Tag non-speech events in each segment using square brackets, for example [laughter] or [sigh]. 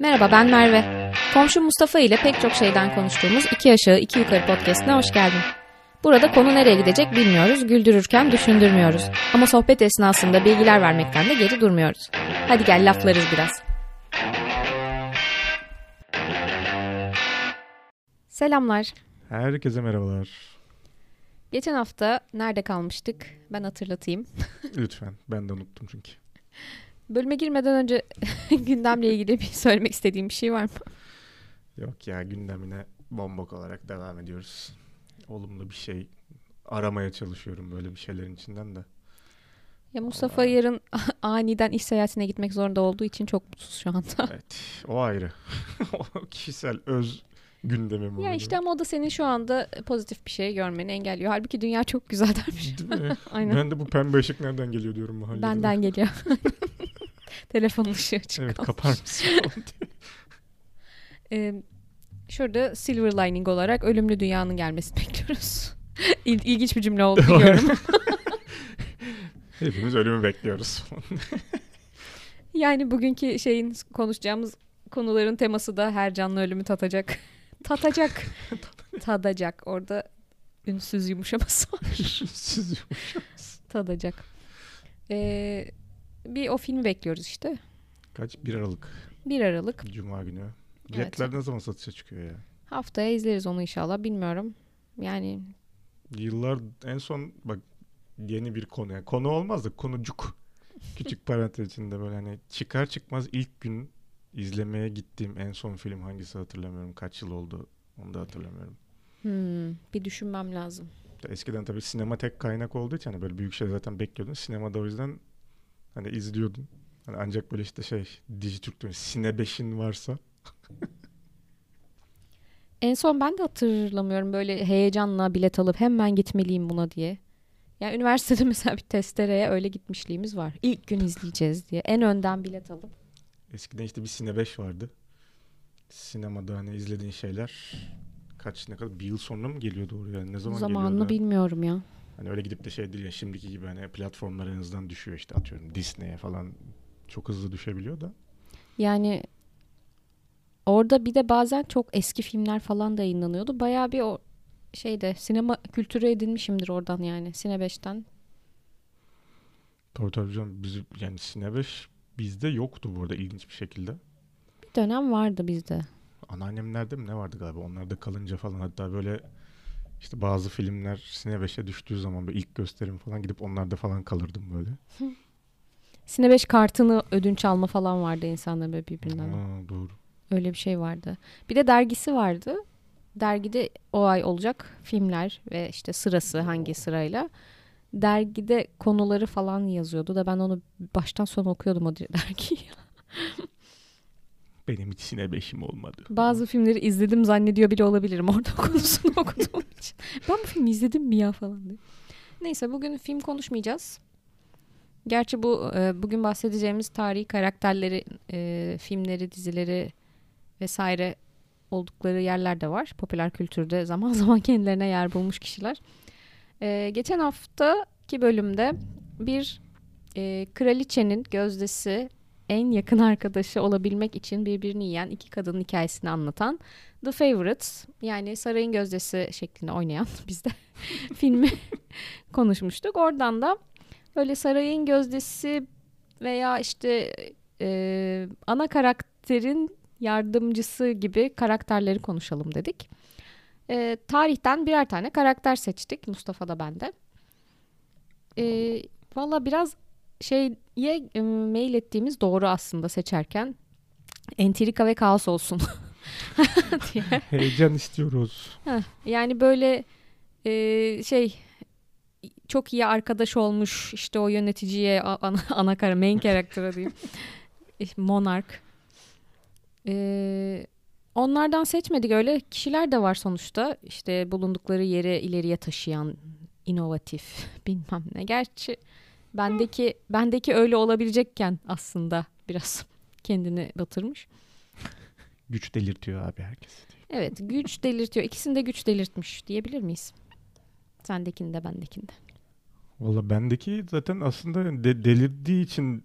Merhaba ben Merve. Komşu Mustafa ile pek çok şeyden konuştuğumuz iki aşağı iki yukarı podcastine hoş geldin. Burada konu nereye gidecek bilmiyoruz, güldürürken düşündürmüyoruz. Ama sohbet esnasında bilgiler vermekten de geri durmuyoruz. Hadi gel laflarız biraz. Selamlar. Herkese merhabalar. Geçen hafta nerede kalmıştık? Ben hatırlatayım. Lütfen. Ben de unuttum çünkü. [laughs] Bölüme girmeden önce [laughs] gündemle ilgili bir söylemek istediğim bir şey var mı? Yok ya gündemine bombok olarak devam ediyoruz. Olumlu bir şey aramaya çalışıyorum böyle bir şeylerin içinden de. Ya Mustafa yarın [laughs] aniden iş seyahatine gitmek zorunda olduğu için çok mutsuz şu anda. [laughs] Evet o ayrı. o kişisel öz gündemim Ya işte ama o da senin şu anda pozitif bir şey görmeni engelliyor. Halbuki dünya çok güzel dermiş. Değil mi? Aynen. Ben de bu pembe ışık nereden geliyor diyorum mahallede. Benden geliyor. [laughs] Telefonun ışığı açık Evet kalmış. kapar mısın? [laughs] Ee, şurada silver lining olarak ölümlü dünyanın gelmesini [laughs] bekliyoruz. İl- İlginç bir cümle oldu biliyorum. Hepimiz ölümü bekliyoruz. yani bugünkü şeyin konuşacağımız konuların teması da her canlı ölümü tatacak. tatacak. Tadacak. Orada ünsüz yumuşaması var. Siz Tadacak. Ee, bir o filmi bekliyoruz işte. Kaç? 1 Aralık 1 Aralık. Cuma günü. Biletler ne zaman satışa çıkıyor ya? Haftaya izleriz onu inşallah. Bilmiyorum. Yani Yıllar en son bak yeni bir konu. Yani konu olmaz da konucuk. [laughs] Küçük parantez içinde böyle hani çıkar çıkmaz ilk gün izlemeye gittiğim en son film hangisi hatırlamıyorum. Kaç yıl oldu onu da hatırlamıyorum. hmm, bir düşünmem lazım. Eskiden tabii sinema tek kaynak olduğu için hani böyle büyük şey zaten bekliyordun. Sinemada o yüzden hani izliyordun. Hani ancak böyle işte şey Dijitürk diyor. Sine 5'in varsa [laughs] En son ben de hatırlamıyorum böyle heyecanla bilet alıp hemen gitmeliyim buna diye. Yani üniversitede [laughs] mesela bir testereye öyle gitmişliğimiz var. İlk gün izleyeceğiz diye. En önden bilet alıp. eskiden işte bir Sine 5 vardı. Sinemada hani izlediğin şeyler kaç ne kadar bir yıl sonra mı geliyordu oraya? Ne zaman Zamanını geliyordu? bilmiyorum ya. Hani öyle gidip de şey değil ya şimdiki gibi hani platformlar en hızdan düşüyor işte atıyorum Disney'e falan çok hızlı düşebiliyor da. Yani orada bir de bazen çok eski filmler falan da yayınlanıyordu. Bayağı bir o şeyde sinema kültürü edinmişimdir oradan yani. Sine 5'ten. Tabii tabii canım biz, yani Sine 5 bizde yoktu bu arada ilginç bir şekilde. Bir dönem vardı bizde. Anneannemlerde mi ne vardı galiba onlarda kalınca falan hatta böyle işte bazı filmler Sine 5'e düştüğü zaman böyle ilk gösterim falan gidip onlarda falan kalırdım böyle. [laughs] Sine 5 kartını ödünç alma falan vardı insanların böyle birbirinden. Aa, doğru. Öyle bir şey vardı. Bir de dergisi vardı. Dergide o ay olacak filmler ve işte sırası hangi sırayla. Dergide konuları falan yazıyordu da ben onu baştan sona okuyordum o [laughs] dergiyi. Benim hiç 5'im olmadı. Bazı filmleri izledim zannediyor bile olabilirim orada [laughs] konusunu okuduğum için. Ben bu filmi izledim mi ya falan diye. Neyse bugün film konuşmayacağız. Gerçi bu e, bugün bahsedeceğimiz tarihi karakterleri, e, filmleri, dizileri vesaire oldukları yerler de var. Popüler kültürde zaman [laughs] zaman kendilerine yer bulmuş kişiler. E, geçen haftaki bölümde bir e, kraliçenin gözdesi en yakın arkadaşı olabilmek için birbirini yiyen iki kadının hikayesini anlatan The Favorites yani Sarayın Gözdesi şeklinde oynayan [laughs] biz de filmi [laughs] konuşmuştuk. Oradan da böyle Sarayın Gözdesi veya işte e, ana karakterin yardımcısı gibi karakterleri konuşalım dedik. E, tarihten birer tane karakter seçtik. Mustafa da ben de. E, Valla biraz şeye e, mail ettiğimiz doğru aslında seçerken. Entrika ve kaos olsun [laughs] diye. Heyecan istiyoruz. Heh, yani böyle e, şey çok iyi arkadaş olmuş işte o yöneticiye ana, [laughs] ana kara main karakter diyeyim. [laughs] Monark. E, onlardan seçmedik öyle kişiler de var sonuçta. İşte bulundukları yeri ileriye taşıyan inovatif bilmem ne. Gerçi bendeki bendeki öyle olabilecekken aslında biraz [laughs] kendini batırmış. Güç delirtiyor abi herkes. Evet güç delirtiyor. İkisini de güç delirtmiş diyebilir miyiz? Sendekinde bendekinde. Valla bendeki zaten aslında de- delirdiği için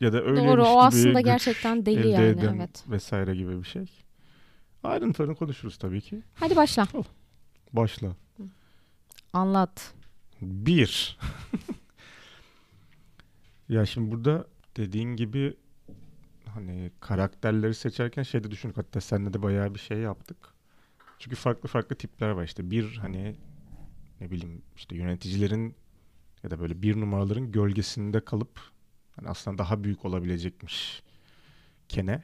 ya da öyleymiş Doğru o gibi aslında güç gerçekten deli elde yani eden evet. vesaire gibi bir şey. Ayrıntılarını konuşuruz tabii ki. Hadi başla. Başla. Anlat. Bir. [laughs] ya şimdi burada dediğin gibi hani karakterleri seçerken şeyde düşündük hatta seninle de bayağı bir şey yaptık. Çünkü farklı farklı tipler var işte bir hani ne bileyim işte yöneticilerin ya da böyle bir numaraların gölgesinde kalıp hani aslında daha büyük olabilecekmiş kene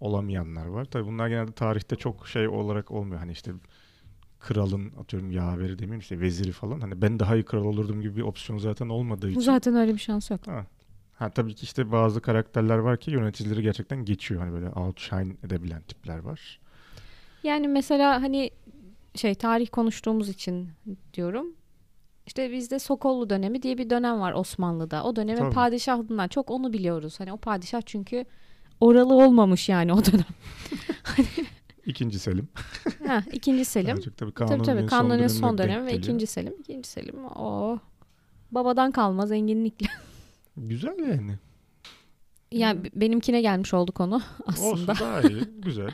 olamayanlar var. Tabii bunlar genelde tarihte çok şey olarak olmuyor. Hani işte kralın atıyorum yaveri demeyeyim işte veziri falan. Hani ben daha iyi kral olurdum gibi bir opsiyon zaten olmadığı için. Zaten öyle bir şans yok. Ha. ha tabii ki işte bazı karakterler var ki yöneticileri gerçekten geçiyor. Hani böyle outshine edebilen tipler var. Yani mesela hani şey tarih konuştuğumuz için diyorum. İşte bizde Sokollu dönemi diye bir dönem var Osmanlı'da. O dönemin Tabii. padişahından çok onu biliyoruz. Hani o padişah çünkü oralı olmamış yani o dönem. [laughs] İkinci Selim. [laughs] ha, ikinci Selim. Çok tabii Tabii Kanuni'nin tabii Kanuni'nin son dönemine dönemi ve geliyor. ikinci Selim. İkinci Selim o babadan kalma zenginlikle. [laughs] Güzel yani. Yani benimkine gelmiş oldu konu [laughs] aslında. Olsun daha iyi. Güzel.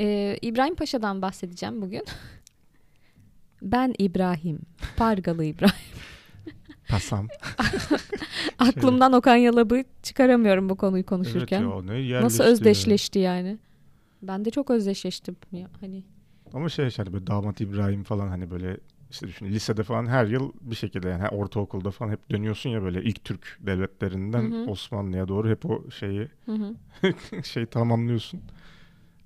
Ee, İbrahim Paşa'dan bahsedeceğim bugün. Ben İbrahim. Pargalı İbrahim. Pasam. [laughs] Aklımdan Okan Yalab'ı çıkaramıyorum bu konuyu Evet konuşurken. ya ne yerleşti Nasıl özdeşleşti yani. Ben de çok özdeşleştim. Ya, hani Ama şey hani böyle damat İbrahim falan hani böyle işte düşün lisede falan her yıl bir şekilde yani ortaokulda falan hep dönüyorsun ya böyle ilk Türk devletlerinden. Osmanlı'ya doğru hep o şeyi hı hı. [laughs] şey tamamlıyorsun.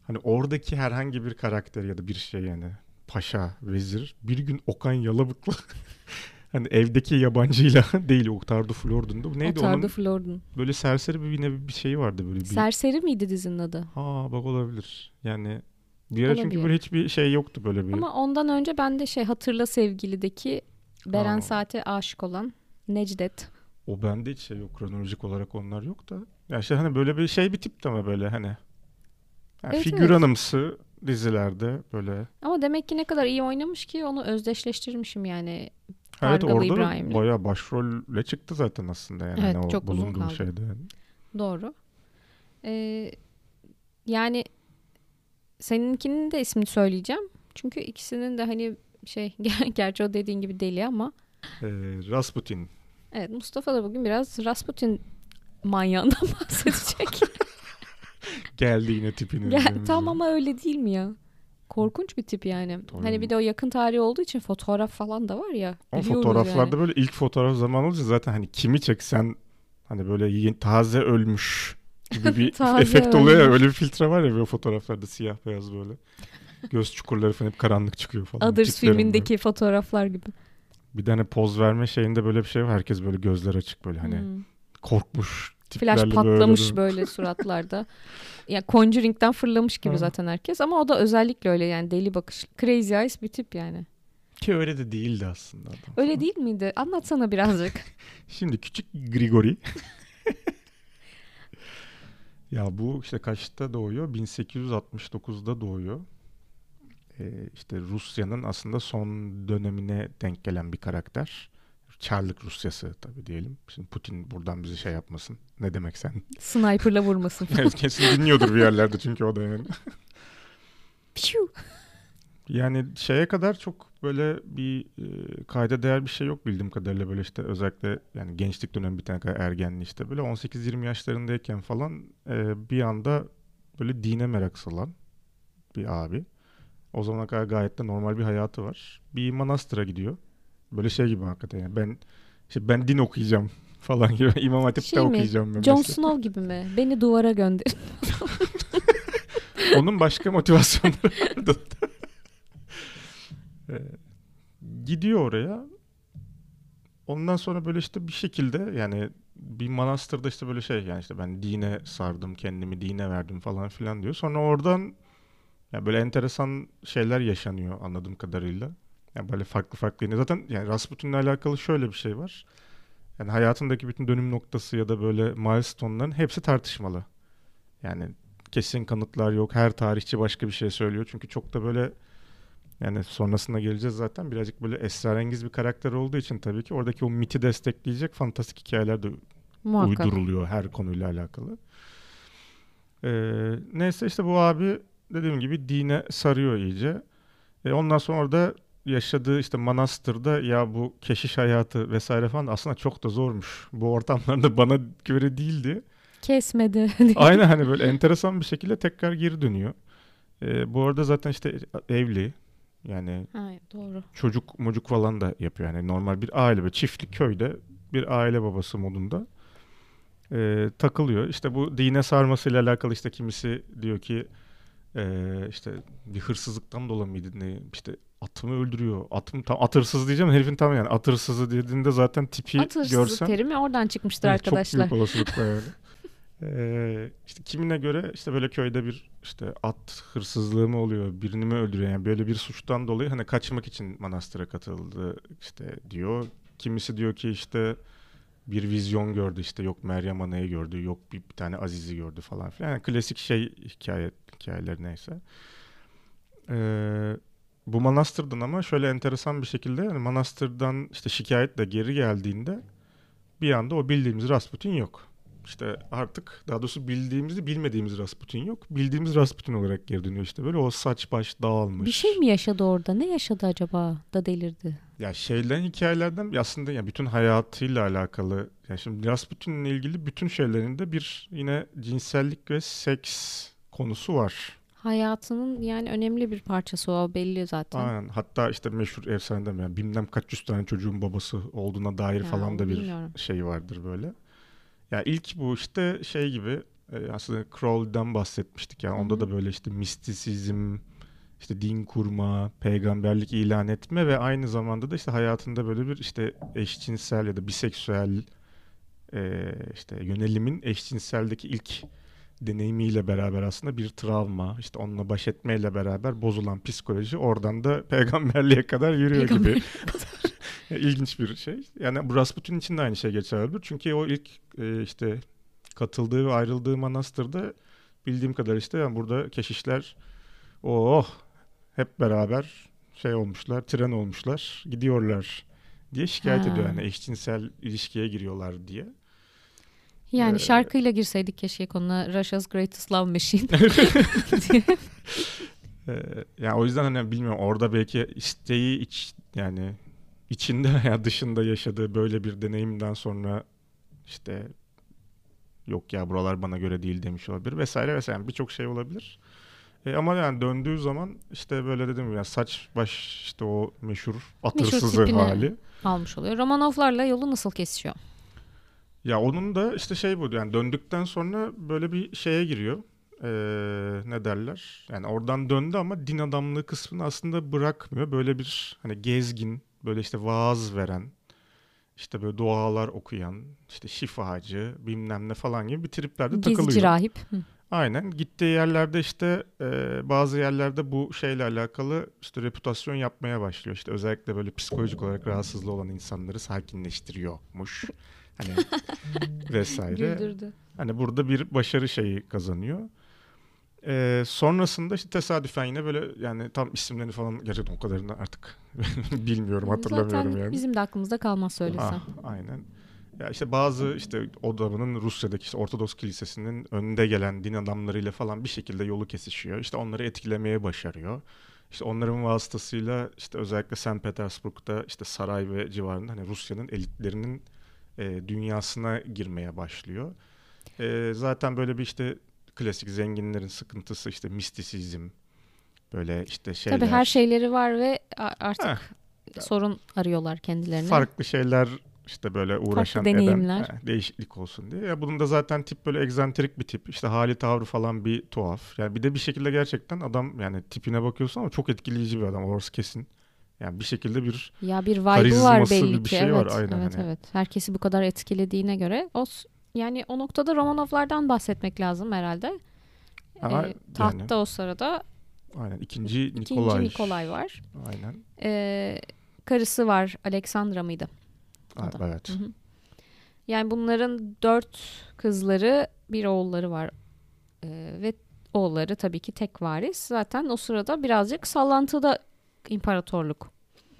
Hani oradaki herhangi bir karakter ya da bir şey yani paşa, vezir bir gün Okan Yalabık'la [laughs] hani evdeki yabancıyla [laughs] değil Oktardu Flordun'da. Bu Neydi Otardı onun Flord'un. böyle serseri bir, bir, bir şeyi vardı böyle bir. Serseri miydi dizinin adı? Ha bak olabilir. Yani bir ara çünkü böyle hiçbir şey yoktu böyle bir. Ama ondan önce ben de şey Hatırla Sevgili'deki Beren Ha. Saat'e aşık olan Necdet. O bende hiç şey yok. Kronolojik olarak onlar yok da. Ya işte hani böyle bir şey bir tipti ama böyle hani. Yani Evet, figüranımsı dizilerde böyle. Ama demek ki ne kadar iyi oynamış ki onu özdeşleştirmişim yani. Evet Pargalı orada da İbrahim'le. bayağı başrolle çıktı zaten aslında yani. Evet, o çok uzun kaldı. şeyde. yani. Doğru. Ee, yani seninkinin de ismini söyleyeceğim. Çünkü ikisinin de hani şey [laughs] gerçi o dediğin gibi deli ama Ee, Rasputin. evet Mustafa da bugün biraz Rasputin manyağından [laughs] bahsedecek. [laughs] Geldi yine tipinin. Gel, tam ama öyle değil mi ya? Korkunç bir tip yani. Tabii. Hani bir de o yakın tarih olduğu için fotoğraf falan da var ya. Biliyoruz fotoğraflarda yani. böyle ilk fotoğraf zaman olunca zaten hani kimi çeksen hani böyle yeni, taze ölmüş gibi bir [laughs] efekt oluyor ya öyle bir filtre var ya böyle fotoğraflarda siyah beyaz böyle. Göz çukurları falan hep karanlık çıkıyor falan. Others tiplerin böyle. filmindeki fotoğraflar gibi. Bir tane poz verme şeyinde böyle bir şey var. Herkes böyle gözler açık böyle hani Hmm. korkmuş Flash patlamış böyle. böyle, suratlarda. [laughs] Ya Conjuring'den fırlamış gibi Ha. zaten herkes ama o da özellikle öyle yani deli bakış. Crazy eyes bir tip yani. Ki öyle de değildi aslında adam. Öyle değil miydi? Anlatsana birazcık. [laughs] Şimdi küçük Grigori. [laughs] ya bu işte kaçta doğuyor? 1869'da doğuyor. Ee, işte Rusya'nın aslında son dönemine denk gelen bir karakter. Çarlık Rusyası tabii diyelim. Şimdi Putin buradan bizi şey yapmasın. Ne demek sen? Sniper'la vurmasın. [laughs] Evet, kesin dinliyordur bir yerlerde çünkü o da yani. Yani şeye kadar çok böyle bir e, kayda değer bir şey yok bildiğim kadarıyla böyle işte özellikle yani gençlik dönemi bitene kadar ergenliği işte böyle 18-20 yaşlarındayken falan e, bir anda böyle dine merak salan bir abi. O zamana kadar gayet de normal bir hayatı var. Bir manastıra gidiyor. Böyle şey gibi hakikaten yani ben işte ben din okuyacağım [laughs] falan gibi [laughs] İmam Hatip'te Şey mi? okuyacağım ben Jon mesela. Snow gibi mi? Beni duvara gönder. Onun başka motivasyonları [laughs] vardı. Ee, gidiyor oraya. Ondan sonra böyle işte bir şekilde yani bir manastırda işte böyle şey yani işte ben dine sardım kendimi dine verdim falan filan diyor. Sonra oradan ya böyle enteresan şeyler yaşanıyor anladığım kadarıyla. Yani böyle farklı farklı yine zaten yani Rasputin'le alakalı şöyle bir şey var. Yani hayatındaki bütün dönüm noktası ya da böyle milestone'ların hepsi tartışmalı. Yani kesin kanıtlar yok. Her tarihçi başka bir şey söylüyor. Çünkü çok da böyle yani sonrasında geleceğiz zaten birazcık böyle esrarengiz bir karakter olduğu için tabii ki oradaki o miti destekleyecek fantastik hikayeler de Muhakkak. uyduruluyor her konuyla alakalı. Ee, neyse işte bu abi dediğim gibi dine sarıyor iyice. E, ondan sonra da yaşadığı işte manastırda ya bu keşiş hayatı vesaire falan aslında çok da zormuş. Bu ortamlarda [laughs] bana göre değildi. Kesmedi. Aynen hani böyle enteresan bir şekilde tekrar geri dönüyor. Ee, bu arada zaten işte evli. Yani ha, doğru. çocuk mucuk falan da yapıyor. Yani normal bir aile ve çiftlik köyde bir aile babası modunda e, takılıyor. İşte bu dine sarmasıyla alakalı işte kimisi diyor ki e, işte bir hırsızlıktan dolayı mıydı ne işte atımı öldürüyor. Atım tam at hırsızı diyeceğim herifin tam yani at hırsızı dediğinde zaten tipi At hırsızı görsen terimi oradan çıkmıştır Evet, arkadaşlar. Çok büyük olasılıkla [laughs] yani. Ee, işte kimine göre işte böyle köyde bir işte at hırsızlığı mı oluyor, birini mi öldürüyor yani böyle bir suçtan dolayı hani kaçmak için manastıra katıldı işte diyor. Kimisi diyor ki işte bir vizyon gördü işte yok Meryem Ana'yı gördü, yok bir, bir tane Aziz'i gördü falan filan. Yani klasik şey hikaye hikayeler neyse. Ee, bu manastırdan ama şöyle enteresan bir şekilde yani manastırdan işte şikayetle geri geldiğinde bir anda o bildiğimiz Rasputin yok. İşte artık daha doğrusu bildiğimizi bilmediğimiz Rasputin yok. Bildiğimiz Rasputin olarak geri dönüyor işte böyle o saç baş dağılmış. Bir şey mi yaşadı orada? Ne yaşadı acaba da delirdi? Ya şeylerin hikayelerden aslında ya bütün hayatıyla alakalı. Ya şimdi Rasputin'le ilgili bütün şeylerinde bir yine cinsellik ve seks konusu var. Hayatının yani önemli bir parçası o belli zaten. Aynen. Hatta işte meşhur efsanede mi? Yani bilmem kaç yüz tane çocuğun babası olduğuna dair Ya, falan da bir bilmiyorum. şey vardır böyle. Ya ilk bu işte şey gibi e, aslında Crowley'den bahsetmiştik yani onda Hı hı. da böyle işte mistisizm, işte din kurma, peygamberlik ilan etme ve aynı zamanda da işte hayatında böyle bir işte eşcinsel ya da biseksüel e, işte yönelimin eşcinseldeki ilk deneyimiyle beraber aslında bir travma, işte onunla baş etmeyle beraber bozulan psikoloji oradan da [laughs] peygamberliğe kadar yürüyor gibi. [laughs] İlginç bir şey. Yani bu Rasputin için de aynı şey geçerlidir. Çünkü o ilk e, işte katıldığı ve ayrıldığı manastırda bildiğim kadar işte yani burada keşişler oh hep beraber şey olmuşlar, tren olmuşlar, gidiyorlar diye şikayet Ha. ediyor. Yani eşcinsel ilişkiye giriyorlar diye. Yani Ee, şarkıyla girseydik keşke konuna Russia's Greatest Love Machine. [laughs] Ee, yani o yüzden hani bilmiyorum orada belki isteği iç yani içinde veya dışında yaşadığı böyle bir deneyimden sonra işte yok ya buralar bana göre değil demiş olabilir vesaire vesaire Yani birçok şey olabilir. E, ama yani döndüğü zaman işte böyle dedim ya saç baş işte o meşhur atırsızı tipini. hali. almış oluyor. Romanovlarla yolu nasıl kesişiyor? Ya onun da işte şey bu yani döndükten sonra böyle bir şeye giriyor. Ee, ne derler? Yani oradan döndü ama din adamlığı kısmını aslında bırakmıyor. Böyle bir hani gezgin, böyle işte vaaz veren, işte böyle dualar okuyan, işte şifacı, bilmem ne falan gibi bir triplerde Gezici takılıyor. rahip. Hı. Aynen. Gittiği yerlerde işte e, bazı yerlerde bu şeyle alakalı işte reputasyon yapmaya başlıyor. İşte özellikle böyle psikolojik olarak rahatsızlığı olan insanları sakinleştiriyormuş. Hani [laughs] vesaire. Güldürdü. Hani burada bir başarı şeyi kazanıyor. E, sonrasında işte tesadüfen yine böyle yani tam isimlerini falan gerçekten o kadarını artık [laughs] bilmiyorum hatırlamıyorum Zaten yani. bizim de aklımızda kalmaz söylesem. Ah, aynen. Ya işte bazı işte o adamın Rusya'daki işte Ortodoks Kilisesi'nin önde gelen din adamlarıyla falan bir şekilde yolu kesişiyor. İşte onları etkilemeye başarıyor. İşte onların vasıtasıyla işte özellikle St. Petersburg'da işte saray ve civarında hani Rusya'nın elitlerinin e, dünyasına girmeye başlıyor. E, zaten böyle bir işte klasik zenginlerin sıkıntısı işte mistisizm böyle işte şeyler. Tabii her şeyleri var ve artık Heh. sorun arıyorlar kendilerine. farklı şeyler işte böyle uğraşan deneyimler. eden he, değişiklik olsun diye. Ya bunun da zaten tip böyle egzantrik bir tip. İşte hali tavrı falan bir tuhaf. Yani bir de bir şekilde gerçekten adam yani tipine bakıyorsun ama çok etkileyici bir adam. Orası kesin. Yani bir şekilde bir Ya bir vibe'ı var belli bir ki. şey evet, var, aynen evet, hani. evet. Herkesi bu kadar etkilediğine göre o yani o noktada Romanovlardan bahsetmek lazım herhalde. Ama Ee, tahtta o sırada aynen ikinci ikinci Nikolay. Nikolay var. Aynen. Ee, karısı var Aleksandra mıydı? Da. evet. Hı hı. Yani bunların dört kızları bir oğulları var. Ee, ve oğulları tabii ki tek varis. Zaten o sırada birazcık sallantıda imparatorluk.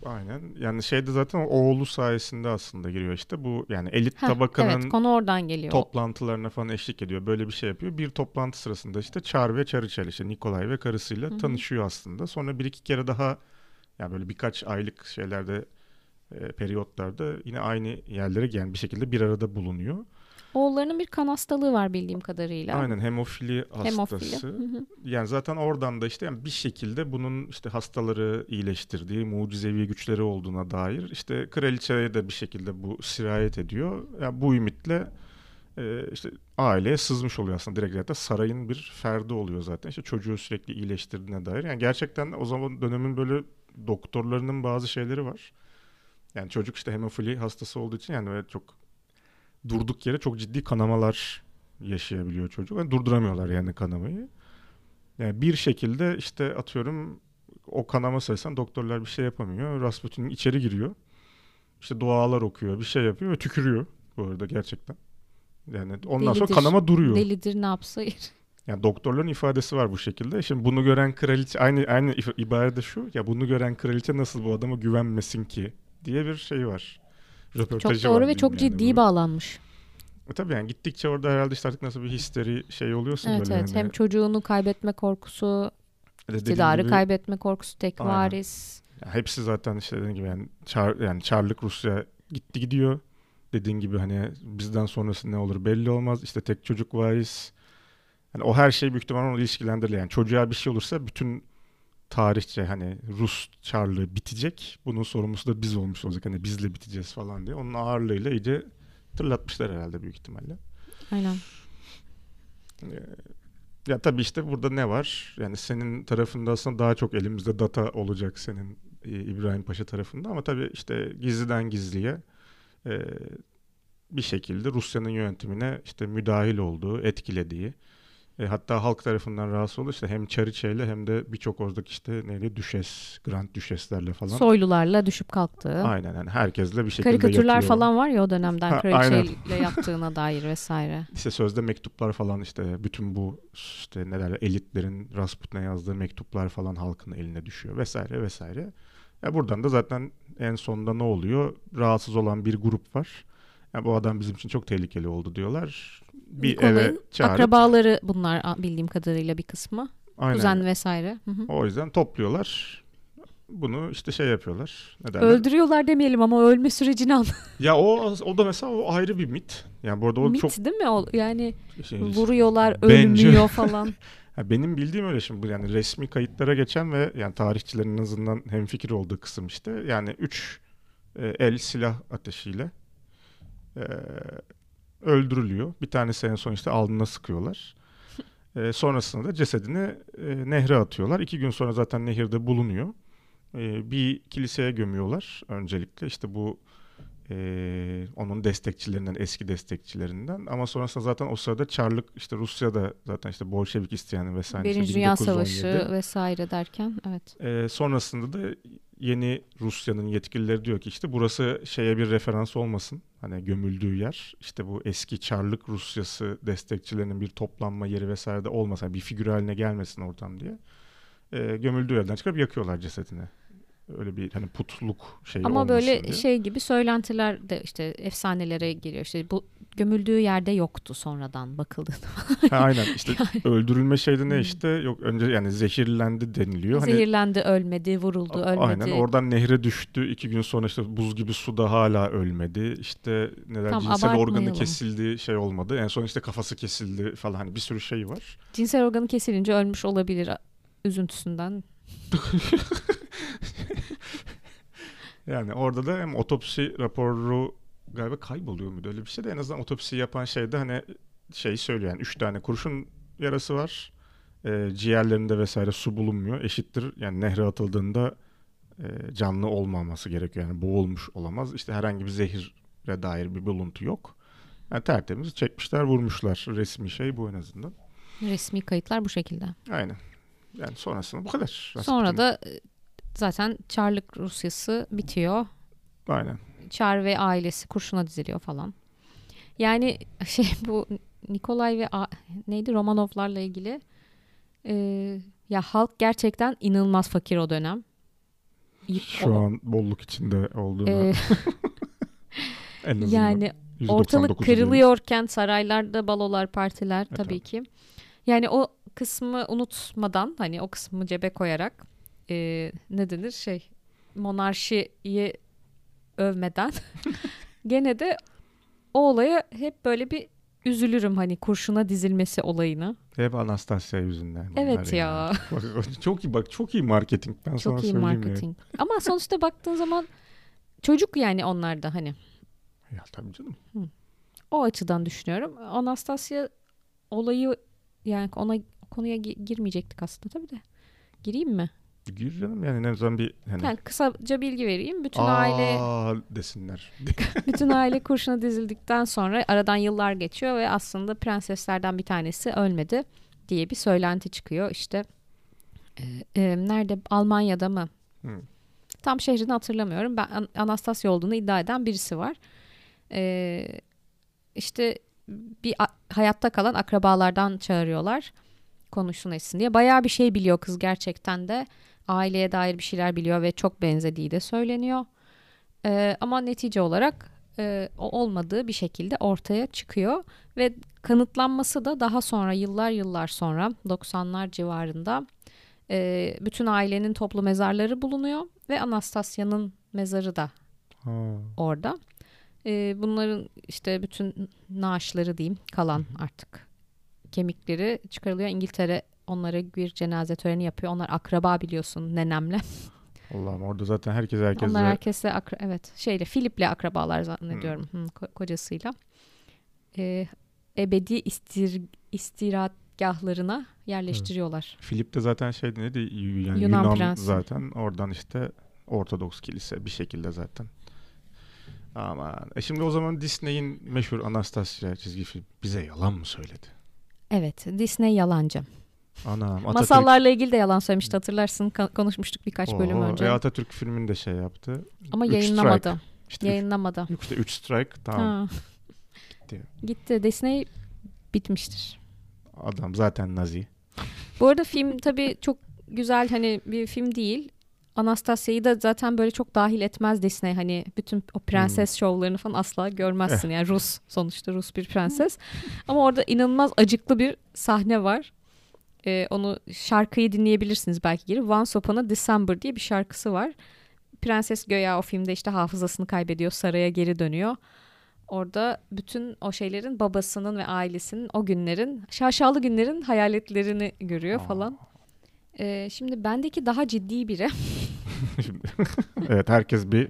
Aynen. Yani şeyde zaten oğlu sayesinde aslında giriyor işte. Bu yani elit Heh, tabakanın evet konu oradan geliyor. toplantılarına falan eşlik ediyor. Böyle bir şey yapıyor. Bir toplantı sırasında işte Çar ve Çarıçel işte Nikolay ve karısıyla Hı hı. tanışıyor aslında. Sonra bir iki kere daha yani böyle birkaç aylık şeylerde e, periyotlarda yine aynı yerlere yani bir şekilde bir arada bulunuyor. Oğullarının bir kan hastalığı var bildiğim kadarıyla. Aynen hemofili Hemofili. hastası. Hı. Yani zaten oradan da işte yani bir şekilde bunun işte hastaları iyileştirdiği, mucizevi güçleri olduğuna dair işte kraliçeye de bir şekilde bu sirayet ediyor. Yani bu ümitle e, işte aileye sızmış oluyor aslında direkt zaten sarayın bir ferdi oluyor zaten. İşte çocuğu sürekli iyileştirdiğine dair. Yani gerçekten o zaman dönemin böyle doktorlarının bazı şeyleri var. Yani çocuk işte hemofili hastası olduğu için yani öyle çok durduk yere çok ciddi kanamalar yaşayabiliyor çocuk. Yani durduramıyorlar yani kanamayı. Yani bir şekilde işte atıyorum o kanama sırasında doktorlar bir şey yapamıyor. Rasputin içeri giriyor. İşte dualar okuyor, bir şey yapıyor ve tükürüyor bu arada gerçekten. Yani ondan sonra Delidir. kanama duruyor. Delidir ne yapsa. [laughs] Yani doktorların ifadesi var bu şekilde. Şimdi bunu gören kraliçe aynı aynı ibare de şu. Ya bunu gören kraliçe nasıl bu adama güvenmesin ki diye bir şey var. Röportajı Çok doğru ve çok yani ciddi bu. bağlanmış. E tabii yani gittikçe orada herhalde işte artık nasıl bir histeri şey oluyorsun Evet böyle evet. hani. Hem çocuğunu kaybetme korkusu, Dediğim iktidarı gibi- kaybetme korkusu tek Aynen. varis. Ya hepsi zaten işte dediğin gibi yani, çar, yani Çarlık Rusya gitti gidiyor. Dediğin gibi hani bizden sonrası ne olur belli olmaz. İşte tek çocuk varis. Yani o her şey büyük ihtimalle onu ilişkilendirir. Yani çocuğa bir şey olursa bütün tarihçe hani Rus Çarlığı bitecek. Bunun sorumlusu da biz olmuş olacak. Hani bizle biteceğiz falan diye. Onun ağırlığıyla iyice tırlatmışlar herhalde büyük ihtimalle. Aynen. Ya tabii işte burada ne var? Yani senin tarafında aslında daha çok elimizde data olacak senin e, İbrahim Paşa tarafında ama tabii işte gizliden gizliye e, bir şekilde Rusya'nın yönetimine işte müdahil olduğu, etkilediği e, hatta halk tarafından rahatsız oldu işte hem Çariçe'yle hem de birçok oradaki işte neydi düşes, grand düşeslerle falan. Soylularla düşüp kalktığı. Aynen yani herkesle bir şekilde Karikatürler yatıyor. falan var ya o dönemden Ha, kraliçeyle yaptığına dair vesaire. [laughs] İşte sözde mektuplar falan işte bütün bu işte ne derler elitlerin Rasputin'e yazdığı mektuplar falan halkın eline düşüyor vesaire vesaire. Ya buradan da zaten en sonunda ne oluyor? Rahatsız olan bir grup var. Ya bu adam bizim için çok tehlikeli oldu diyorlar. Bir eve çağırıp akrabaları bunlar bildiğim kadarıyla bir kısmı. aynen. Kuzen vesaire. Hı hı. O yüzden topluyorlar. Bunu işte şey yapıyorlar. Ne derler? Öldürüyorlar demeyelim ama ölme sürecini an. [laughs] Ya o o da mesela o ayrı bir mit. Yani bu arada o Mit çok değil mi? O, yani şey, vuruyorlar, Bence- ölmüyor [laughs] falan. Benim bildiğim öyle şimdi yani resmi kayıtlara geçen ve yani tarihçilerin azından hemfikir olduğu kısım işte yani 3 el silah ateşiyle e, öldürülüyor. Bir tanesi en son işte alnına sıkıyorlar. [laughs] E, sonrasında da cesedini e, nehre atıyorlar. İki gün sonra zaten nehirde bulunuyor. E, bir kiliseye gömüyorlar öncelikle işte bu e, onun destekçilerinden eski destekçilerinden ama sonrasında zaten o sırada Çarlık işte Rusya'da zaten işte Bolşevik isteyanı vesaire işte Birinci Dünya 1917. Savaşı vesaire derken evet. E, sonrasında da yeni Rusya'nın yetkilileri diyor ki işte burası şeye bir referans olmasın. Hani gömüldüğü yer işte bu eski Çarlık Rusyası destekçilerinin bir toplanma yeri vesaire de olmasın. Yani bir figür haline gelmesin oradan diye. E, gömüldüğü yerden çıkarıp yakıyorlar cesedini. Öyle bir hani putluk şeyi Ama böyle diye. şey gibi söylentiler de işte efsanelere giriyor. İşte bu gömüldüğü yerde yoktu sonradan bakıldığında. Ha, aynen işte [laughs] öldürülme şeyde ne işte yok önce yani zehirlendi deniliyor. Hani Zehirlendi, ölmedi, vuruldu, ölmedi. Aynen oradan nehre düştü. iki gün sonra işte buz gibi suda hala ölmedi. İşte neler Tam cinsel organı kesildi şey olmadı. En son işte kafası kesildi falan hani bir sürü şey var. Cinsel organı kesilince ölmüş olabilir üzüntüsünden. [laughs] Yani orada da hem otopsi raporu galiba kayboluyor muydu öyle bir şey de en azından otopsi yapan şeyde hani şey söylüyor yani 3 tane kurşun yarası var. Ee, ciğerlerinde vesaire su bulunmuyor. Eşittir yani nehre atıldığında e, canlı olmaması gerekiyor. Yani boğulmuş olamaz. İşte herhangi bir zehire dair bir buluntu yok. Yani tertemiz çekmişler vurmuşlar. Resmi şey bu en azından. Resmi kayıtlar bu şekilde. Aynen. Yani sonrasında bu kadar. Sonra Rasputin. da e, zaten Çarlık Rusyası bitiyor. Aynen. Çar ve ailesi kurşuna diziliyor falan. Yani [laughs] şey bu Nikolay ve a- neydi Romanovlarla ilgili e, ya halk gerçekten inanılmaz fakir o dönem. Şu an bolluk içinde olduğunu e, [laughs] en azından. yani %99'u ortalık kırılıyorken saraylarda balolar, partiler E, tabii tabii. ki. Yani o kısmı unutmadan hani o kısmı cebe koyarak e, ne denir şey monarşiyi övmeden [laughs] gene de o olaya hep böyle bir üzülürüm hani kurşuna dizilmesi olayını. Hep Anastasia yüzünden. Evet ya. Bak, [laughs] çok iyi bak çok iyi marketing ben sana Çok iyi söyleyeyim ya. marketing. Ama sonuçta baktığın zaman çocuk yani onlar da hani Ya tabii canım. o açıdan düşünüyorum. Anastasia olayı yani ona konuya gi- girmeyecektik aslında tabii de. Gireyim mi? Gir canım yani en azından bir hani Yani kısaca bilgi vereyim. Bütün aile Aa desinler. [laughs] [laughs] bütün aile kurşuna dizildikten sonra aradan yıllar geçiyor ve aslında prenseslerden bir tanesi ölmedi diye bir söylenti çıkıyor. İşte e, e, nerede Almanya'da mı? Hı. Tam şehrini hatırlamıyorum. Ben An- Anastasia olduğunu iddia eden birisi var. E, işte bir hayatta kalan akrabalardan çağırıyorlar konuşsun etsin diye. Bayağı bir şey biliyor kız gerçekten de. Aileye dair bir şeyler biliyor ve çok benzediği de söyleniyor. Ee, ama netice olarak e, olmadığı bir şekilde ortaya çıkıyor ve kanıtlanması da daha sonra yıllar yıllar sonra 90'lar civarında e, bütün ailenin toplu mezarları bulunuyor ve Anastasia'nın mezarı da Ha. orada. E, bunların işte bütün naaşları diyeyim kalan artık kemikleri çıkarılıyor. İngiltere onlara bir cenaze töreni yapıyor. Onlar akraba biliyorsun nenemle. [laughs] Allah'ım orada zaten herkes herkese Onlar herkesle akra- evet şeyle Philip'le akrabalar zannediyorum hı, ko- kocasıyla. Ee, ebedi istir istirahatgahlarına yerleştiriyorlar. Filip de zaten şeydi neydi yani Yunan Yunan, prensi. zaten oradan işte Ortodoks kilise bir şekilde zaten. Aman. E şimdi o zaman Disney'in meşhur Anastasia çizgi film bize yalan mı söyledi? Evet, Disney yalancı. Anam Atatürk. Masallarla ilgili de yalan söylemişti hatırlarsın. Ka- konuşmuştuk birkaç bölüm Oho, önce. E Atatürk filmini de şey yaptı. Ama Üç yayınlamadı. strike. İşte üç- Yayınlamadı. Yok işte 3 strike tamam. Ha. Gitti. Gitti. Disney bitmiştir. Adam zaten Nazi. Bu arada film tabii çok güzel hani bir film değil. Anastasia'yı da zaten böyle çok dahil etmez Disney. Hani bütün o prenses şovlarını falan asla görmezsin. Yani Rus sonuçta Rus bir prenses. Ama orada inanılmaz acıklı bir sahne var. Ee, onu şarkıyı dinleyebilirsiniz belki geri. Once Upon a December diye bir şarkısı var. Prenses Göya o filmde işte hafızasını kaybediyor. Saraya geri dönüyor. Orada bütün o şeylerin babasının ve ailesinin o günlerin şaşalı günlerin hayaletlerini görüyor falan. Ee, şimdi bendeki daha ciddi biri. [laughs] Şimdi. evet herkes bir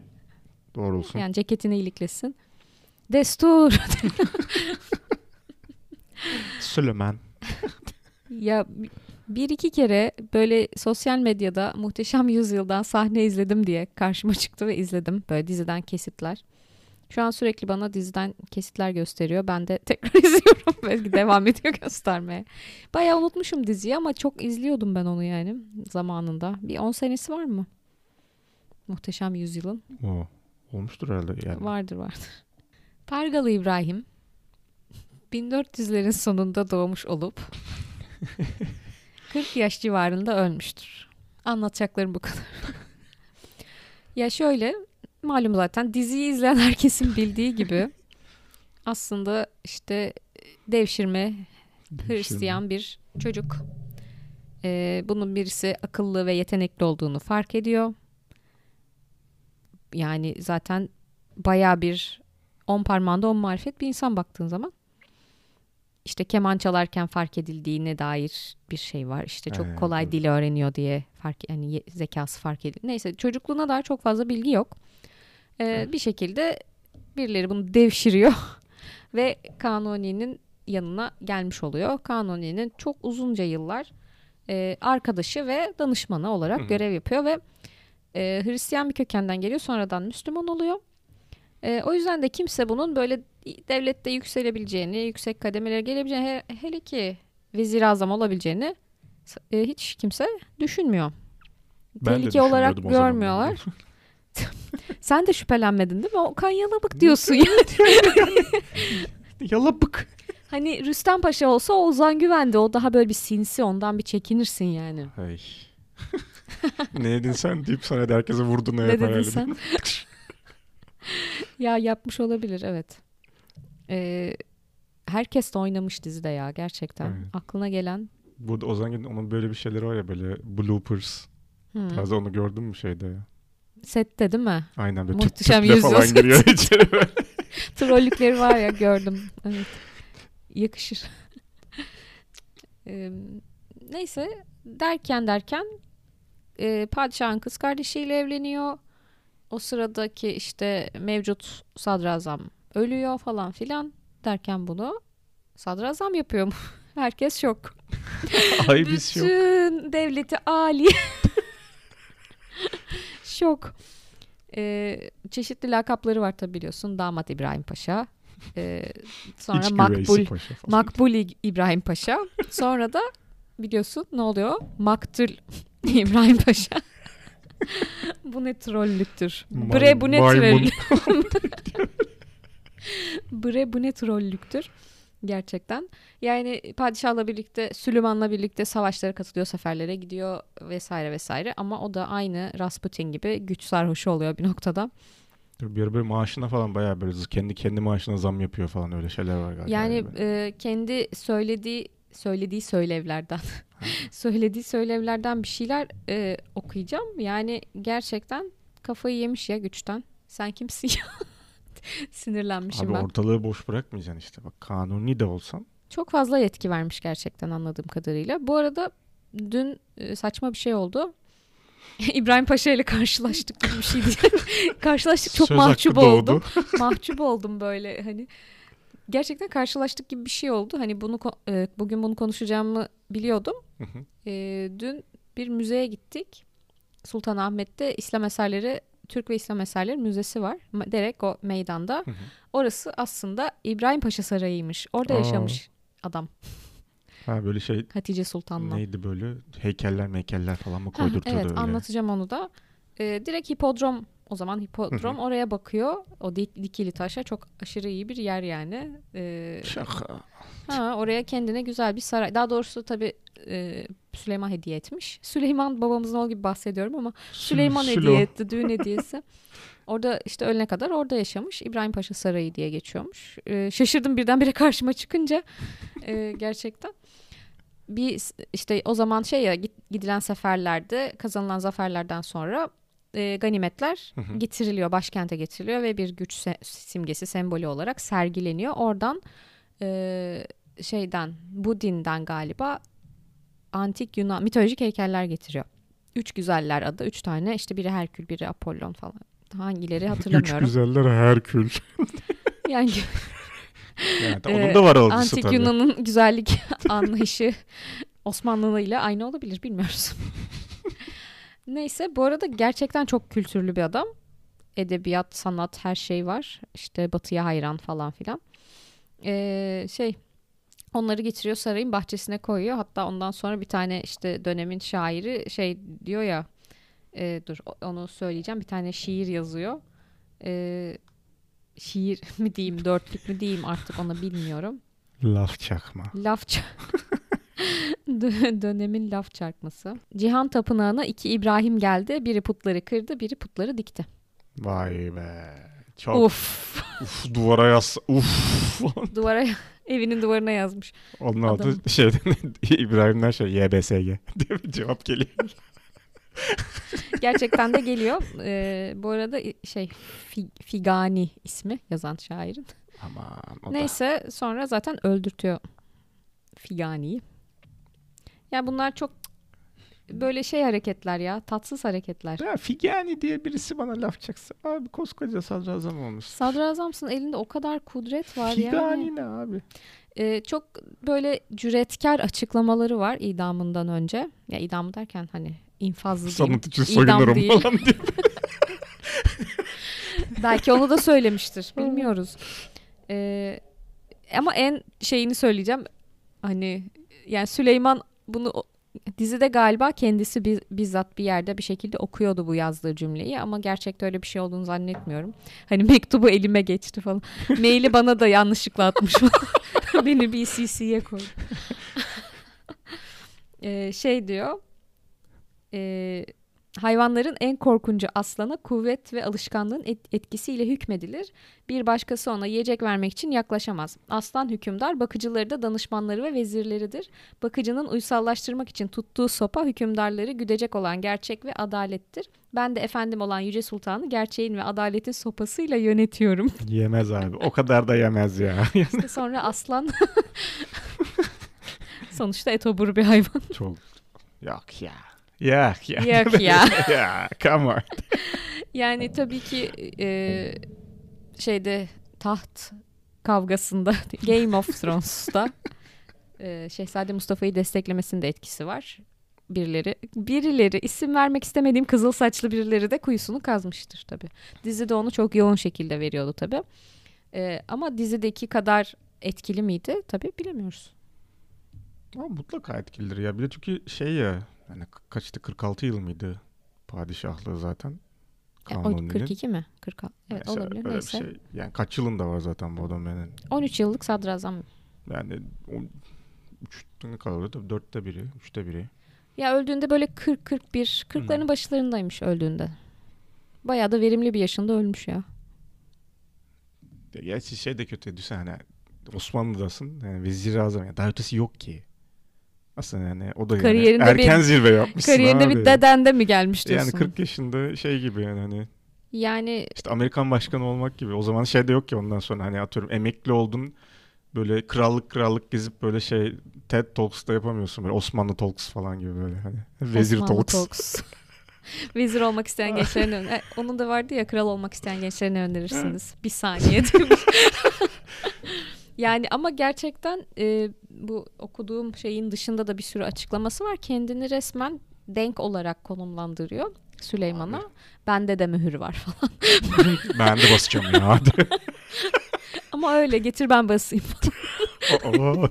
doğrulsun. Yani ceketini iyiliklesin. Destur. [laughs] Süleyman. Ya bir iki kere böyle sosyal medyada Muhteşem Yüzyıl'dan sahne izledim diye karşıma çıktı ve izledim. Böyle diziden kesitler. Şu an sürekli bana diziden kesitler gösteriyor. Ben de tekrar [laughs] izliyorum. Belki devam ediyor göstermeye. Bayağı unutmuşum diziyi ama çok izliyordum ben onu yani zamanında. Bir 10 senesi var mı? Muhteşem Yüzyıl'ın. O, olmuştur herhalde yani. Vardır vardır. Pargalı İbrahim 1400'lerin sonunda doğmuş olup [laughs] 40 yaş civarında ölmüştür. Anlatacaklarım bu kadar. ya şöyle malum zaten diziyi izleyen herkesin bildiği gibi aslında işte devşirme Hristiyan bir çocuk. Ee, bunun birisi akıllı ve yetenekli olduğunu fark ediyor. Yani zaten baya bir on parmağında on marifet bir insan baktığın zaman. İşte keman çalarken fark edildiğine dair bir şey var. İşte çok Evet, kolay evet. dil öğreniyor diye fark yani zekası fark edildi. Neyse çocukluğuna dair çok fazla bilgi yok. Ee, bir şekilde birileri bunu devşiriyor [laughs] ve Kanuni'nin yanına gelmiş oluyor. Kanuni'nin çok uzunca yıllar e, arkadaşı ve danışmanı olarak Hı hı. görev yapıyor ve e, Hristiyan bir kökenden geliyor. Sonradan Müslüman oluyor. E, o yüzden de kimse bunun böyle devlette yükselebileceğini, yüksek kademelere gelebileceğini, he- hele ki vezir azam olabileceğini e, hiç kimse düşünmüyor. Ben de Tehlike olarak görmüyorlar. [laughs] Sen de şüphelenmedin değil mi? O kan yalabık diyorsun ya. [laughs] Yalabık. Hani Rüstem Paşa olsa Ozan Güven'de o daha böyle bir sinsi ondan bir çekinirsin yani. Ay. [laughs] ne yedin sen deyip sonra da herkese vurdu ne dedin sen? [laughs] ya yapmış olabilir evet. Ee, herkes de oynamış dizide ya gerçekten. Evet. Aklına gelen. Bu Ozan Güven'in onun böyle bir şeyleri var ya böyle bloopers Hmm. tarzı onu gördün mü şeyde ya? Sette değil mi? Aynen böyle Muhteşem tüp, tüple falan giriyor [laughs] içeri böyle. Trollükleri var ya gördüm. Evet. Yakışır. [laughs] Ee, neyse derken derken e, padişahın kız kardeşiyle evleniyor. O sıradaki işte mevcut sadrazam ölüyor falan filan derken bunu sadrazam yapıyor mu? [laughs] Herkes şok. [laughs] Ay biz yok. Bütün devleti Ali [laughs] şok. Ee, çeşitli lakapları var tabi biliyorsun. Damat İbrahim Paşa. Ee, sonra İç Makbul paşa falan. Makbul İbrahim Paşa. Sonra da biliyorsun ne oluyor? Maktul İbrahim Paşa. [laughs] bu ne trollüktür. Bre bu ne maymun. troll. [laughs] [laughs] Bre bu ne trollüktür. Gerçekten. Yani padişahla birlikte, Süleyman'la birlikte savaşlara katılıyor, seferlere gidiyor vesaire vesaire. Ama o da aynı Rasputin gibi güç sarhoşu oluyor bir noktada. Bir böyle maaşına falan bayağı böyle kendi kendi maaşına zam yapıyor falan öyle şeyler var galiba. Yani e, kendi söylediği söylediği söylevlerden söylediği söylevlerden bir şeyler e, okuyacağım. Yani gerçekten kafayı yemiş ya güçten. Sen kimsin ya? [laughs] Sinirlenmişim Abi ben. ortalığı boş bırakmayacaksın işte. Bak kanuni de olsan. Çok fazla yetki vermiş gerçekten anladığım kadarıyla. Bu arada dün e, saçma bir şey oldu. [laughs] İbrahim Paşa ile karşılaştık gibi bir şey değil. [laughs] karşılaştık çok söz mahcup oldum. mahcup oldum böyle hani. Gerçekten karşılaştık gibi bir şey oldu. Hani bunu e, bugün bunu konuşacağımı biliyordum. Hı hı. E, dün bir müzeye gittik. Sultanahmet'te İslam eserleri, Türk ve İslam eserleri müzesi var. Direkt o meydanda. Hı hı. Orası aslında İbrahim Paşa Sarayı'ymış. Orada Aa. yaşamış adam ha böyle şey Hatice Sultan'la. neydi böyle heykeller meykeller falan mı Ha, koydurtuyordu evet öyle. anlatacağım onu da. Ee, direkt hipodrom o zaman hipodrom oraya bakıyor. O dik, dikili taşa çok aşırı iyi bir yer yani. Ee, Şaka. ha, oraya kendine güzel bir saray. Daha doğrusu tabii e, Süleyman hediye etmiş. Süleyman babamızın oğlu gibi bahsediyorum ama Süleyman Sülo. hediye etti [laughs] düğün hediyesi. Orada işte ölene kadar orada yaşamış. İbrahim Paşa Sarayı diye geçiyormuş. Ee, şaşırdım birdenbire karşıma çıkınca. Ee, gerçekten. Bir işte o zaman şey ya gidilen seferlerde kazanılan zaferlerden sonra e, ganimetler Hı hı. getiriliyor. Başkente getiriliyor ve bir güç se- simgesi sembolü olarak sergileniyor. Oradan e, şeyden bu dinden galiba antik Yunan mitolojik heykeller getiriyor. Üç güzeller adı. Üç tane işte biri Herkül biri Apollon falan. Hangileri [laughs] Üç hatırlamıyorum. güzeller Herkül. [laughs] yani [laughs] Yani Ee, onun da var olgusu antik tabii. Yunan'ın güzellik anlayışı Osmanlı ile aynı olabilir bilmiyoruz. Neyse bu arada gerçekten çok kültürlü bir adam. Edebiyat, sanat her şey var. İşte batıya hayran falan filan. Ee, şey onları getiriyor sarayın bahçesine koyuyor. Hatta ondan sonra bir tane işte dönemin şairi şey diyor ya e, dur onu söyleyeceğim. Bir tane şiir yazıyor. Ee, şiir [laughs] mi diyeyim dörtlük mü diyeyim artık onu bilmiyorum. Laf çakma. Laf ça- Dö- [laughs] [laughs] dönemin laf çarpması. Cihan Tapınağı'na iki İbrahim geldi. Biri putları kırdı, biri putları dikti. Vay be. Çok Uf. uf, duvara yaz. Uf. [laughs] Duvara evinin duvarına yazmış. Onun adı şeyden [laughs] İbrahim'den şey YBSG diye bir cevap geliyor. Gerçekten de geliyor. Ee, bu arada şey Fi- Figani ismi yazan şairin. Aman o da. Neyse sonra zaten öldürtüyor Figani'yi. Ya bunlar çok böyle şey hareketler ya. Tatsız hareketler. Ya Figani diye birisi bana laf çaksa. Abi koskoca sadrazam olmuş. Sadrazamsın elinde o kadar kudret var yani. Figani ne abi? Ee, çok böyle cüretkar açıklamaları var idamından önce. Ya idamı derken hani infazlı değil. Sanat için soyunurum değil. falan diye. [laughs] Belki onu da söylemiştir. Bilmiyoruz. Ee, ama en şeyini söyleyeceğim. Hani yani Süleyman bunu dizide galiba kendisi bi- bizzat bir yerde bir şekilde okuyordu bu yazdığı cümleyi ama gerçekte öyle bir şey olduğunu zannetmiyorum. Hani mektubu elime geçti falan. [laughs] Maili bana da yanlışlıkla atmış falan. [laughs] Beni bir CC'ye koy. [laughs] Ee, şey diyor. e, hayvanların en korkuncu aslana kuvvet ve alışkanlığın et- etkisiyle hükmedilir. Bir başkası ona yiyecek vermek için yaklaşamaz. Aslan hükümdar bakıcıları da danışmanları ve vezirleridir. Bakıcının uysallaştırmak için tuttuğu sopa hükümdarları güdecek olan gerçek ve adalettir. Ben de efendim olan Yüce Sultan'ı gerçeğin ve adaletin sopasıyla yönetiyorum. [laughs] Yemez abi. O kadar da yemez ya. [laughs] İşte sonra aslan [laughs] sonuçta etobur bir hayvan. Çok yok ya. Yak [laughs] ya. Yok ya. ya come on. Yani tabii ki e, şeyde taht kavgasında [laughs] Game of Thrones'ta e, Şehzade Mustafa'yı desteklemesinde etkisi var. Birileri birileri isim vermek istemediğim kızıl saçlı birileri de kuyusunu kazmıştır tabii. Dizide onu çok yoğun şekilde veriyordu tabii. E, ama dizideki kadar etkili miydi? Tabii bilemiyoruz. Ama mutlaka etkilidir ya. Bir de çünkü şey ya hani ka- kaçtı 46 yıl mıydı padişahlığı zaten. E, Kanuni'nin. 42 mi? 46. Evet Neyse, olabilir. öyle bir Neyse. şey. Yani kaç yılında var zaten bu adam yani. 13 yıllık sadrazam Yani o, üçte ne kadar da dörtte biri, üçte biri. Ya öldüğünde böyle 40-41, 40'ların Hmm. başlarındaymış öldüğünde. Bayağı da verimli bir yaşında ölmüş ya. Ya Gerçi şey de kötü. Düşünsene hani Osmanlı'dasın. Yani vezir azam. Yani daha ötesi yok ki. Aslında yani o da yani Kariyerinde erken bir- zirve yapmışsın Kariyerinde abi. bir dedende mi gelmiş Yani diyorsun? 40 yaşında şey gibi yani hani Yani işte Amerikan başkanı olmak gibi. O zaman şey de yok ki ondan sonra hani atıyorum emekli oldun böyle krallık krallık gezip böyle şey TED Talks'ta yapamıyorsun böyle Osmanlı Talks falan gibi böyle hani vezir Osmanlı Talks. Talks. [laughs] Vezir olmak isteyen [laughs] gençlerin ön- e, onun da vardı ya kral olmak isteyen gençlerine önerirsiniz. bir saniye demiş. [laughs] yani ama gerçekten e, bu okuduğum şeyin dışında da bir sürü açıklaması var. Kendini resmen denk olarak konumlandırıyor Süleyman'a. Bende de mühür var falan. [laughs] ben de basacağım ya hadi. [laughs] Ama öyle getir ben basayım. [laughs]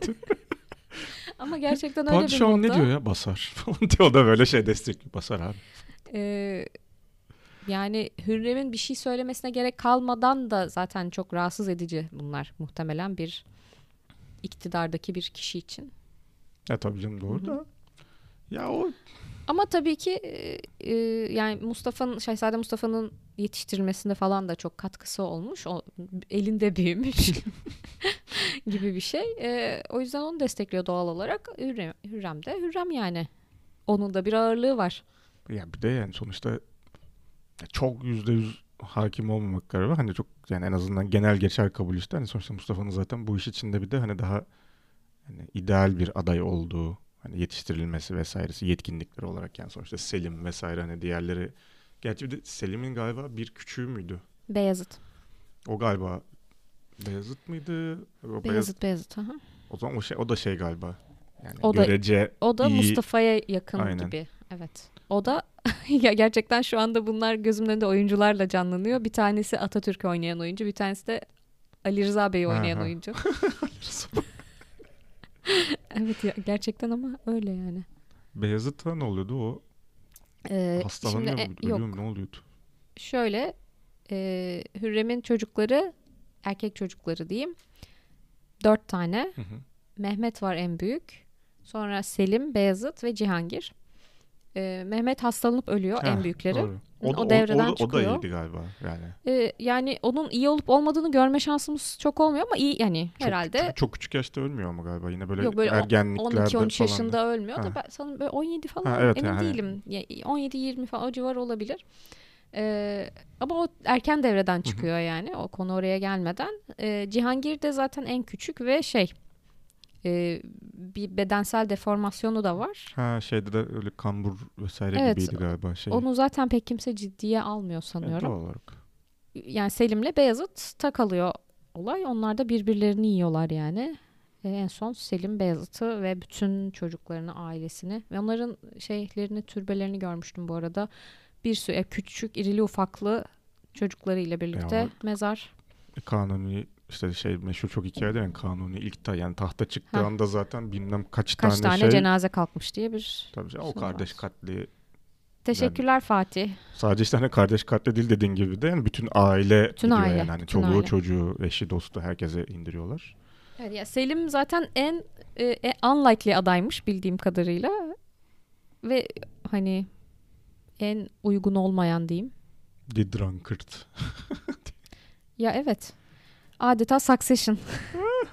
Ama gerçekten öyle bir Padişahım ne modda. diyor ya basar falan diyor da böyle şey destekliyor basar abi. Ee, yani Hürrem'in bir şey söylemesine gerek kalmadan da zaten çok rahatsız edici bunlar muhtemelen bir iktidardaki bir kişi için. Ya tabii canım doğru da. Ya o Ama tabii ki e, e, yani Mustafa'nın Şehzade Mustafa'nın yetiştirilmesinde falan da çok katkısı olmuş. O elinde büyümüş [laughs] gibi bir şey. E, o yüzden onu destekliyor doğal olarak. Hürrem, Hürrem de Hürrem yani. Onun da bir ağırlığı var. ya bir de yani sonuçta çok yüzde yüz hakim olmamak galiba. Hani çok yani en azından genel geçer kabul işte. Hani sonuçta Mustafa'nın zaten bu iş içinde bir de hani daha hani ideal bir aday olduğu hani yetiştirilmesi vesairesi yetkinlikleri olarak yani sonuçta Selim vesaire hani diğerleri gerçi bir de Selim'in galiba bir küçüğü müydü? Beyazıt. O galiba Beyazıt mıydı? O Beyazıt. Beyazıt Beyazıt. Aha. O zaman o şey o da şey galiba. Yani O da- görece O da iyi- Mustafa'ya yakın Aynen. gibi. Evet. O da [laughs] ya gerçekten şu anda bunlar gözümün önünde oyuncularla canlanıyor. Bir tanesi Atatürk oynayan oyuncu, bir tanesi de Ali Rıza Bey'i oynayan oyuncu. [laughs] [laughs] evet ya, gerçekten ama öyle yani. Beyazıt'a ne oluyordu o? Ee, Hastalanıyor şimdi, e, Ölüyor? Ne oluyordu? şöyle e, Hürrem'in çocukları erkek çocukları diyeyim. Dört tane. Hı hı. Mehmet var en büyük. Sonra Selim, Beyazıt ve Cihangir. Ee, Mehmet hastalanıp ölüyor en Ha, büyükleri. doğru. O, O da, devreden o, o, da, o da çıkıyor. iyiydi galiba yani. Ee, yani onun iyi olup olmadığını görme şansımız çok olmuyor ama iyi yani Çok, herhalde. Çok, çok küçük yaşta ölmüyor ama galiba yine böyle, Yok, böyle o- ergenliklerde 12-13 falan. yaşında ölmüyor da Ha. ben sanırım böyle 17 falan Ha, evet emin yani. değilim. Ya, 17-20 falan o civar olabilir. Ee, ama o erken devreden çıkıyor yani o konu oraya gelmeden. Ee, Cihangir de zaten en küçük ve şey e, bir bedensel deformasyonu da var. Ha şeyde de öyle kambur vesaire Evet, gibiydi galiba şey. Onu zaten pek kimse ciddiye almıyor Yani sanıyorum. doğal olarak. yani Selim'le Beyazıt kalıyor olay. Onlar da birbirlerini yiyorlar yani. E, en son Selim Beyazıt'ı ve bütün çocuklarını, ailesini ve onların şeylerini, türbelerini görmüştüm bu arada. Bir sürü e, küçük, irili ufaklı çocuklarıyla birlikte Ya mezar. E, Kanuni işte şey meşhur çok hikaye yani Kanuni ilk ta yani tahta çıktığı Ha. anda zaten bilmem kaç, Kaç tane, tane şey. cenaze kalkmış diye bir Tabii canım, o şey kardeş var. katli Teşekkürler Fatih. Sadece işte hani kardeş katli değil dediğin gibi de yani bütün aile Bütün gidiyor aile, yani. Hani bütün çoluğu aile. çocuğu eşi dostu herkese indiriyorlar. Evet, ya Selim zaten en e, e, unlikely adaymış bildiğim kadarıyla ve hani en uygun olmayan diyeyim. The Drunkard. [laughs] Ya evet. Adeta Succession.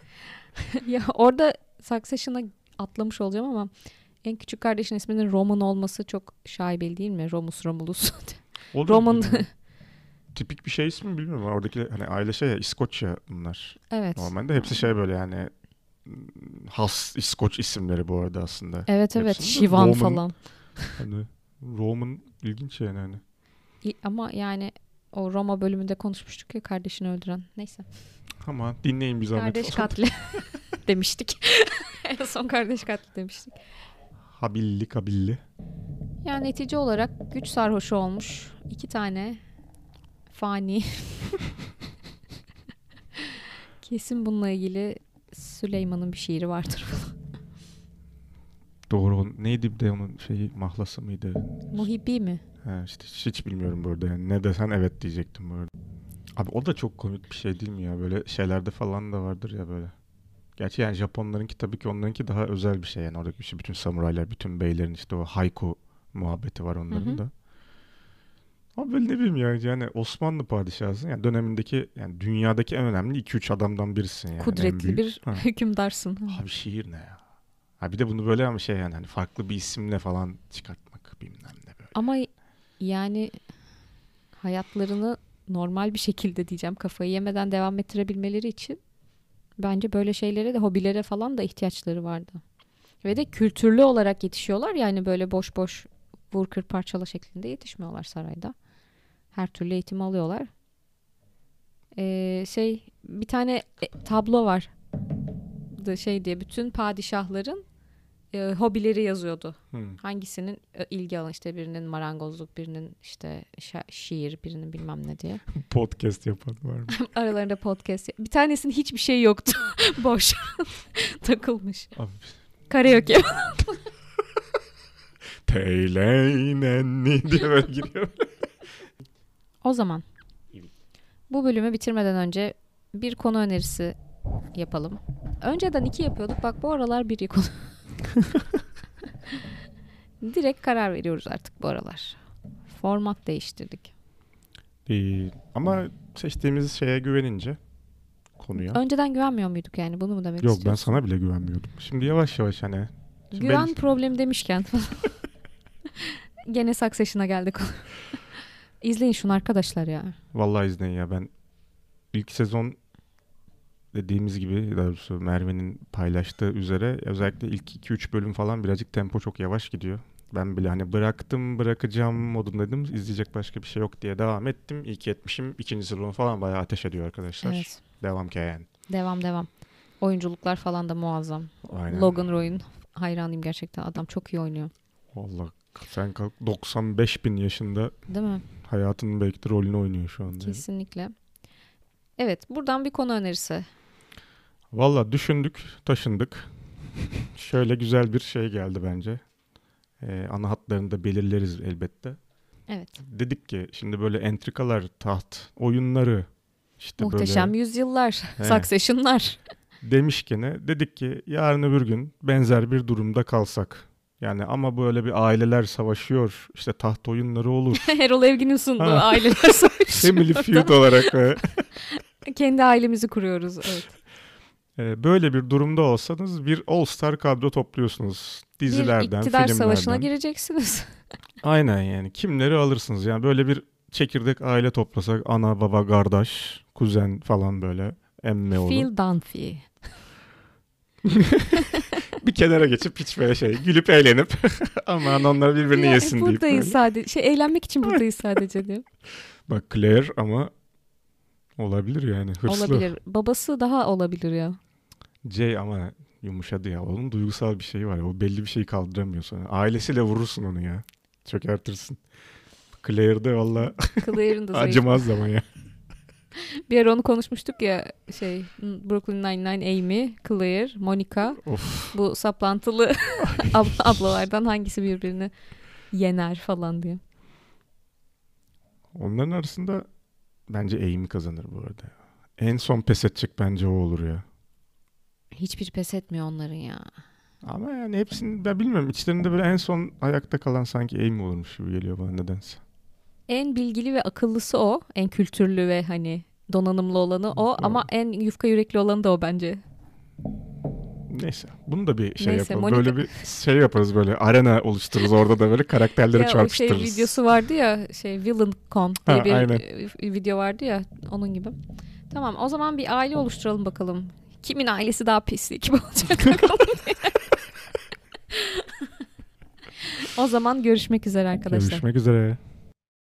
[laughs] ya orada Succession'a atlamış olacağım ama en küçük kardeşin isminin Roman olması çok şaibeli değil mi? Romus Romulus. Roman. [laughs] Tipik bir şey ismi bilmiyorum. Oradaki hani aile şey ya İskoçya bunlar. evet. Normalde hepsi şey böyle yani has İskoç isimleri bu arada aslında. Evet evet. Hepsinde Şivan Roman- falan. [laughs] Hani Roman ilginç yani hani. Ama yani o Roma bölümünde konuşmuştuk ya kardeşini öldüren. Neyse. Ama dinleyin bir zahmet. Kardeş katli [laughs] [laughs] demiştik. [laughs] en son kardeş katli demiştik. Habilli kabilli. Yani netice olarak güç sarhoşu olmuş. iki tane fani. Kesin bununla ilgili Süleyman'ın bir şiiri vardır. Doğru. Neydi bir de onun şeyi mahlası mıydı? Muhibbi mi? Ha, işte hiç, hiç bilmiyorum burada yani. Ne desen evet diyecektim bu arada. Abi o da çok komik bir şey değil mi ya? Böyle şeylerde falan da vardır ya böyle. Gerçi yani Japonlarınki tabii ki onlarınki daha özel bir şey yani. Oradaki işte bütün samuraylar, bütün beylerin işte o haiku muhabbeti var onların Hı hı. da. Ama böyle ne bileyim ya yani Osmanlı padişahısın yani dönemindeki yani dünyadaki en önemli 2-3 adamdan birisin yani. Kudretli büyük. bir Ha. [laughs] hükümdarsın. Abi şiir ne ya? Ha bir de bunu böyle ama şey yani hani farklı bir isimle falan çıkartmak bilmem ne böyle. Ama yani hayatlarını normal bir şekilde diyeceğim kafayı yemeden devam ettirebilmeleri için bence böyle şeylere de hobilere falan da ihtiyaçları vardı. Ve de kültürlü olarak yetişiyorlar yani böyle boş boş vur kır parçala şeklinde yetişmiyorlar sarayda. Her türlü eğitim alıyorlar. Ee, şey bir tane e, tablo var. Şey diye bütün padişahların e, hobileri yazıyordu. Hmm. Hangisinin e, ilgi alanı işte birinin marangozluk, birinin işte şiir, birinin bilmem ne diye. [laughs] Podcast yapan var mı? [laughs] Aralarında podcast. Bir tanesinin hiçbir şey yoktu. [laughs] Boş. Takılmış. Abi Karaoke. Teyleynen diye böyle giriyor. O zaman bu bölümü bitirmeden önce bir konu önerisi yapalım. Önceden iki yapıyorduk. Bak bu aralar bir konu. [laughs] Direkt karar veriyoruz artık bu aralar. Format değiştirdik. Ee, ama seçtiğimiz şeye güvenince konuya. Önceden güvenmiyor muyduk yani bunu mu demek Yok ben sana bile güvenmiyordum. Şimdi yavaş yavaş hani. Şimdi Güven ben- problemi demişken [laughs] Gene Succession'a geldik. [laughs] İzleyin şunu arkadaşlar ya. Vallahi izleyin ya ben ilk sezon dediğimiz gibi daha doğrusu Merve'nin paylaştığı üzere özellikle ilk 2-3 bölüm falan birazcık tempo çok yavaş gidiyor. Ben bile hani bıraktım bırakacağım modundaydım. İzleyecek başka bir şey yok diye devam ettim. İyi ki etmişim. İkinci sezon falan bayağı ateş ediyor arkadaşlar. Evet. Devam ki yani. Devam devam. Oyunculuklar falan da muazzam. Aynen. Logan Roy'un hayranıyım gerçekten. Adam çok iyi oynuyor. Vallahi sen kalk 95 bin yaşında Değil mi? hayatının belki de rolünü oynuyor şu anda. Kesinlikle. Evet, buradan bir konu önerisi. Valla düşündük, taşındık. Şöyle güzel bir şey geldi bence. Ee, ana hatlarını da belirleriz elbette. Evet. Dedik ki şimdi böyle entrikalar, taht, oyunları işte Muhteşem böyle yüzyıllar, He. Succession'lar. demişken dedik ki yarın öbür gün benzer bir durumda kalsak. Yani ama böyle bir aileler savaşıyor, işte taht oyunları olur. [laughs] Erol Evgin'in sunduğu aileler [laughs] savaşı. Family feud olarak Kendi ailemizi kuruyoruz. Evet. E, böyle bir durumda olsanız bir all star kadro topluyorsunuz. Dizilerden, bir iktidar filmlerden. savaşına gireceksiniz. [laughs] Aynen yani kimleri alırsınız yani böyle bir çekirdek aile toplasak ana baba kardeş kuzen falan böyle emme oğlu. Phil Dunphy. [laughs] Bir kenara geçip hiç böyle şey gülüp eğlenip [laughs] aman onlar birbirini Ya, yesin deyip buradayız sadece. Şey eğlenmek için buradayız sadece diyor. Bak Claire ama olabilir yani hırslı. Olabilir. Babası daha olabilir ya. Jay ama yumuşadı ya onun duygusal bir şeyi var o belli bir şeyi kaldıramıyor sonra. Ailesiyle vurursun onu ya çökertirsin. Claire'de valla Claire'ın da [laughs] acımaz zaman ya. [laughs] Bir ara onu konuşmuştuk ya şey Brooklyn Nine-Nine Amy, Claire, Monica. Of Bu saplantılı [laughs] ab- ablalardan hangisi birbirini yener falan diye. onların arasında bence Amy kazanır bu arada. En son pes edecek bence o olur ya. Hiçbir pes etmiyor onların ya. Ama yani hepsinin ben bilmiyorum içlerinde böyle en son ayakta kalan sanki Amy olurmuş gibi geliyor bana nedense. En bilgili ve akıllısı o. En kültürlü ve hani donanımlı olanı o. Evet. Ama en yufka yürekli olanı da o bence. Neyse. Bunu da bir şey Neyse, yapalım. Monica- Böyle bir şey yaparız böyle. Arena oluştururuz orada da böyle karakterleri Ya o şey çarpıştırırız. videosu vardı ya şey Villain Con diye Ha, bir aynen. video vardı ya onun gibi. Tamam o zaman bir aile oluşturalım bakalım. Kimin ailesi daha pislik [laughs] kim olacak bakalım [laughs] o zaman görüşmek üzere arkadaşlar. Görüşmek üzere.